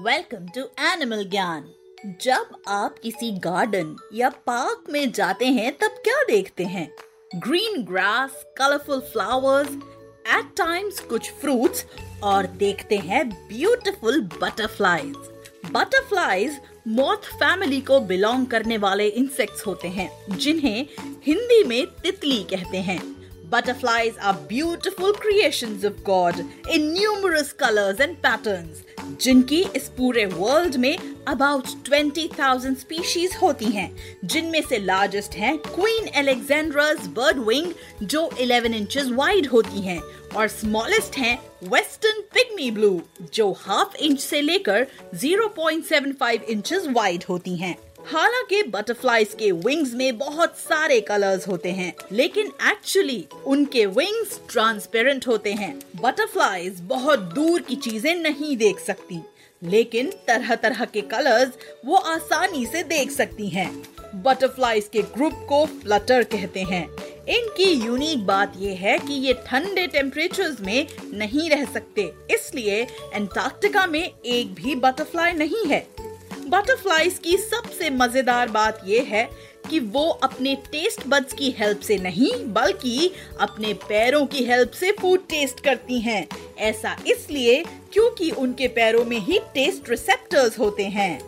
Welcome to animal Gyan जब आप किसी गार्डन या पार्क में जाते हैं, तब क्या देखते हैं? Green grass colourful flowers at times कुछ फ्रूट्स और देखते हैं beautiful butterflies butterflies moth family को बिलोंग करने वाले इंसेक्ट्स होते हैं, जिन्हें हिंदी में तितली कहते हैं. Butterflies are beautiful creations of God in numerous colors and patterns. जिनकी इस पूरे वर्ल्ड में अबाउट 20,000 स्पीशीज होती हैं जिनमें से लार्जेस्ट हैं क्वीन एलेक्जेंड्रास बर्ड विंग जो 11 इंचेस वाइड होती हैं और स्मॉलेस्ट हैं वेस्टर्न पिग्मी ब्लू जो हाफ़ इंच से लेकर 0.75 इंचेस वाइड होती हैं। हालाँकि बटरफ्लाईज के विंग्स में बहुत सारे कलर्स होते हैं, लेकिन एक्चुअली उनके विंग्स ट्रांसपेरेंट होते हैं। बटरफ्लाईज बहुत दूर की चीज़ें नहीं देख सकती, लेकिन तरह तरह के कलर्स वो आसानी से देख सकती हैं। बटरफ्लाईज के ग्रुप को फ्लटर कहते हैं। इनकी यूनिक बात यह है कि ये ठंडे टेम्परेचर्स में नहीं रह सकते, इसलिए एंटार्क्टिका में एक भी बटरफ्लाई नहीं है। बटरफ्लाईज की सबसे मज़ेदार बात यह है कि वो अपने टेस्ट बड्स की हेल्प से नहीं, बल्कि अपने पैरों की हेल्प से फ़ूड टेस्ट करती हैं। ऐसा इसलिए क्योंकि उनके पैरों में ही टेस्ट रिसेप्टर्स होते हैं